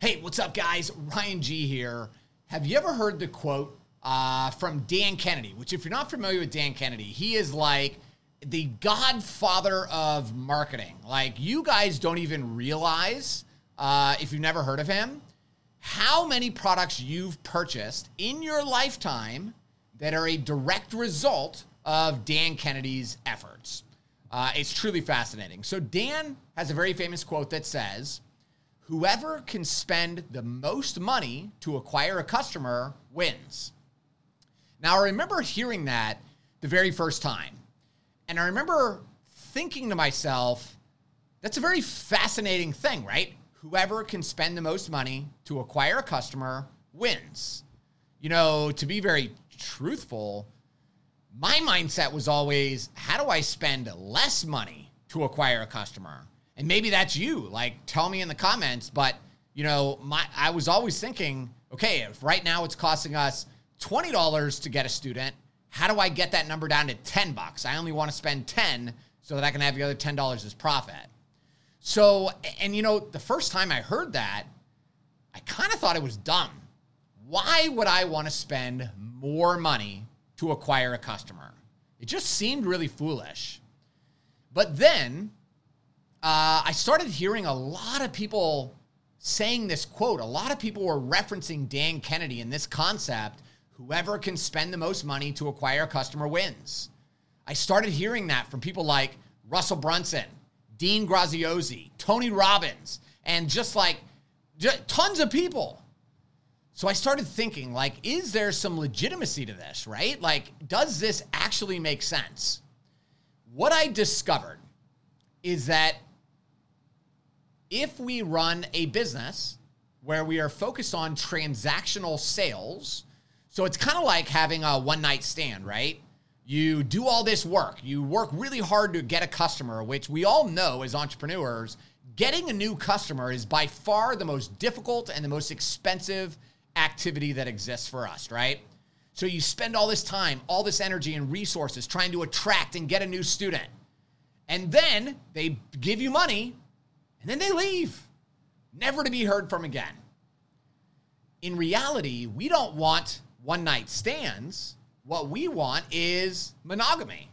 Hey, what's up, guys? Ryan G here. Have you ever heard the quote uh, from Dan Kennedy? Which, if you're not familiar with Dan Kennedy, he is like the godfather of marketing. Like, you guys don't even realize, uh, if you've never heard of him, how many products you've purchased in your lifetime that are a direct result of Dan Kennedy's efforts. Uh, it's truly fascinating. So, Dan has a very famous quote that says, Whoever can spend the most money to acquire a customer wins. Now, I remember hearing that the very first time. And I remember thinking to myself, that's a very fascinating thing, right? Whoever can spend the most money to acquire a customer wins. You know, to be very truthful, my mindset was always how do I spend less money to acquire a customer? And maybe that's you. Like, tell me in the comments. But, you know, my I was always thinking, okay, if right now it's costing us $20 to get a student, how do I get that number down to 10 bucks? I only want to spend 10 so that I can have the other $10 as profit. So, and you know, the first time I heard that, I kind of thought it was dumb. Why would I want to spend more money to acquire a customer? It just seemed really foolish. But then uh, I started hearing a lot of people saying this quote. A lot of people were referencing Dan Kennedy in this concept whoever can spend the most money to acquire a customer wins. I started hearing that from people like Russell Brunson, Dean Graziosi, Tony Robbins, and just like just tons of people. So I started thinking, like, is there some legitimacy to this, right? Like, does this actually make sense? What I discovered is that if we run a business where we are focused on transactional sales, so it's kind of like having a one night stand, right? You do all this work, you work really hard to get a customer, which we all know as entrepreneurs, getting a new customer is by far the most difficult and the most expensive activity that exists for us, right? So you spend all this time, all this energy and resources trying to attract and get a new student. And then they give you money and then they leave, never to be heard from again. In reality, we don't want one night stands. What we want is monogamy.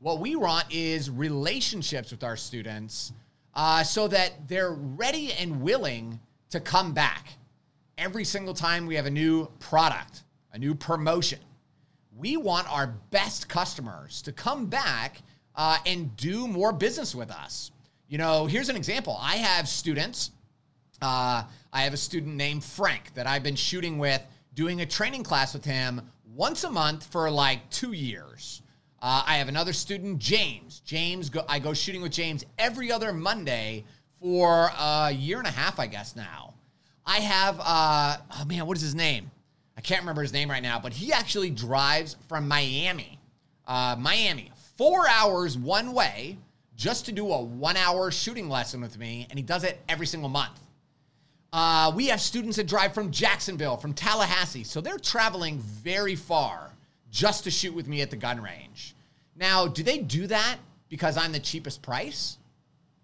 What we want is relationships with our students uh, so that they're ready and willing to come back every single time we have a new product, a new promotion. We want our best customers to come back uh, and do more business with us. You know, here's an example. I have students. Uh, I have a student named Frank that I've been shooting with, doing a training class with him once a month for like two years. Uh, I have another student, James. James, go, I go shooting with James every other Monday for a year and a half, I guess now. I have, uh, oh man, what is his name? I can't remember his name right now, but he actually drives from Miami, uh, Miami, four hours one way just to do a one hour shooting lesson with me, and he does it every single month. Uh, we have students that drive from Jacksonville, from Tallahassee, so they're traveling very far just to shoot with me at the gun range. Now, do they do that because I'm the cheapest price?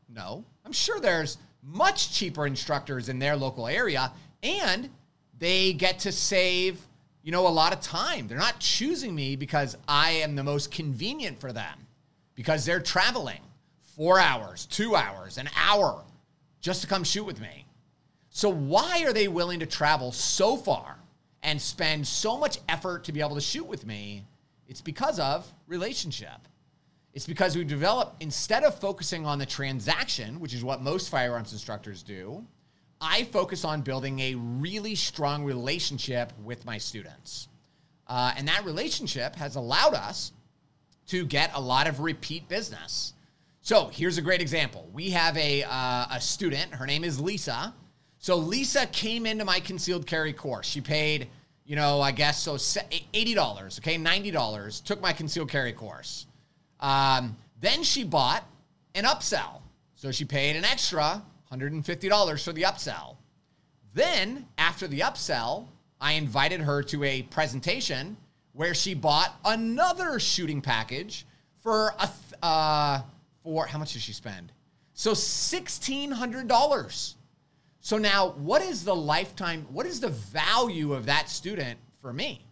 No. I'm sure there's much cheaper instructors in their local area, and they get to save, you know, a lot of time. They're not choosing me because I am the most convenient for them, because they're traveling four hours, two hours, an hour just to come shoot with me. So, why are they willing to travel so far and spend so much effort to be able to shoot with me? It's because of relationship. It's because we develop, instead of focusing on the transaction, which is what most firearms instructors do, I focus on building a really strong relationship with my students. Uh, and that relationship has allowed us to get a lot of repeat business. So here's a great example. We have a, uh, a student, her name is Lisa. So Lisa came into my concealed carry course. She paid, you know, I guess so $80, okay, $90, took my concealed carry course. Um, then she bought an upsell. So she paid an extra $150 for the upsell. Then, after the upsell, I invited her to a presentation where she bought another shooting package for a th- uh, for how much did she spend? So $1,600. So now, what is the lifetime, what is the value of that student for me?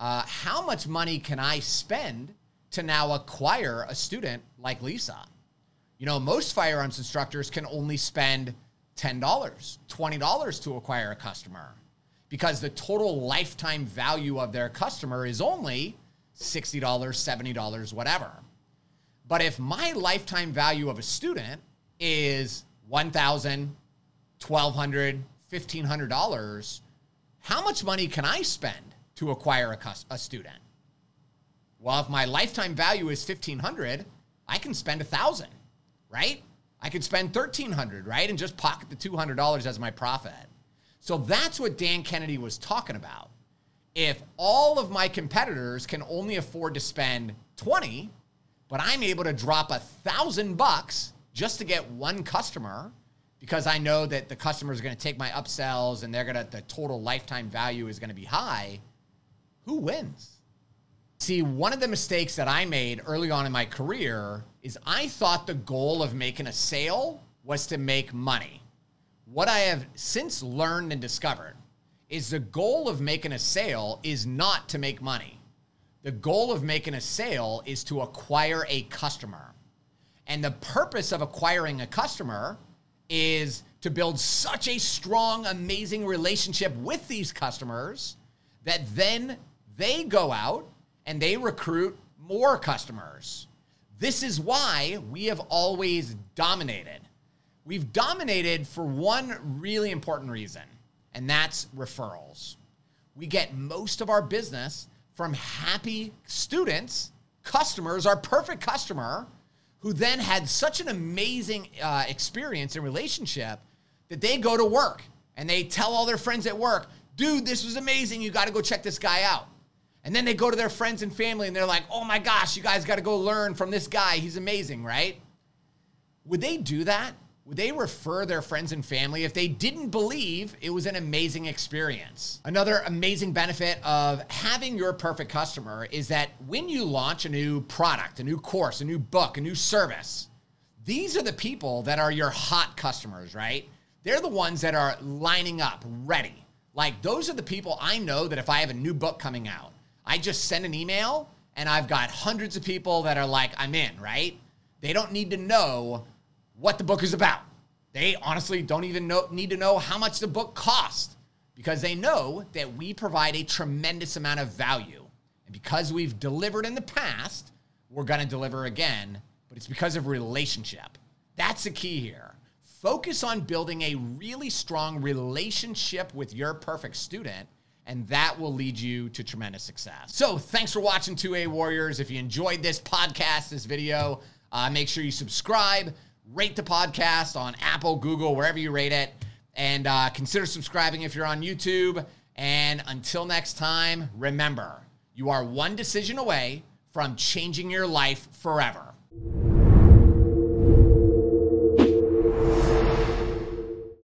Uh, how much money can I spend to now acquire a student like Lisa? You know, most firearms instructors can only spend $10, $20 to acquire a customer because the total lifetime value of their customer is only $60, $70, whatever. But if my lifetime value of a student is $1,000, $1,200, $1,500, how much money can I spend to acquire a, a student? Well, if my lifetime value is 1500 I can spend 1000 right? I could spend 1300 right? And just pocket the $200 as my profit. So that's what Dan Kennedy was talking about. If all of my competitors can only afford to spend 20, but I'm able to drop a thousand bucks just to get one customer because I know that the customer is going to take my upsells and they're going to, the total lifetime value is going to be high, who wins? See, one of the mistakes that I made early on in my career is I thought the goal of making a sale was to make money. What I have since learned and discovered is the goal of making a sale is not to make money. The goal of making a sale is to acquire a customer. And the purpose of acquiring a customer is to build such a strong, amazing relationship with these customers that then they go out and they recruit more customers. This is why we have always dominated. We've dominated for one really important reason, and that's referrals. We get most of our business from happy students, customers, our perfect customer, who then had such an amazing uh, experience and relationship that they go to work and they tell all their friends at work, dude, this was amazing. You got to go check this guy out. And then they go to their friends and family and they're like, oh my gosh, you guys got to go learn from this guy. He's amazing, right? Would they do that? They refer their friends and family if they didn't believe it was an amazing experience? Another amazing benefit of having your perfect customer is that when you launch a new product, a new course, a new book, a new service, these are the people that are your hot customers, right? They're the ones that are lining up, ready. Like those are the people I know that if I have a new book coming out, I just send an email and I've got hundreds of people that are like, I'm in, right? They don't need to know what the book is about. They honestly don't even know, need to know how much the book cost because they know that we provide a tremendous amount of value. And because we've delivered in the past, we're going to deliver again, but it's because of relationship. That's the key here. Focus on building a really strong relationship with your perfect student and that will lead you to tremendous success. So, thanks for watching 2A Warriors. If you enjoyed this podcast, this video, uh, make sure you subscribe rate the podcast on Apple, Google, wherever you rate it. And uh, consider subscribing if you're on YouTube. And until next time, remember, you are one decision away from changing your life forever.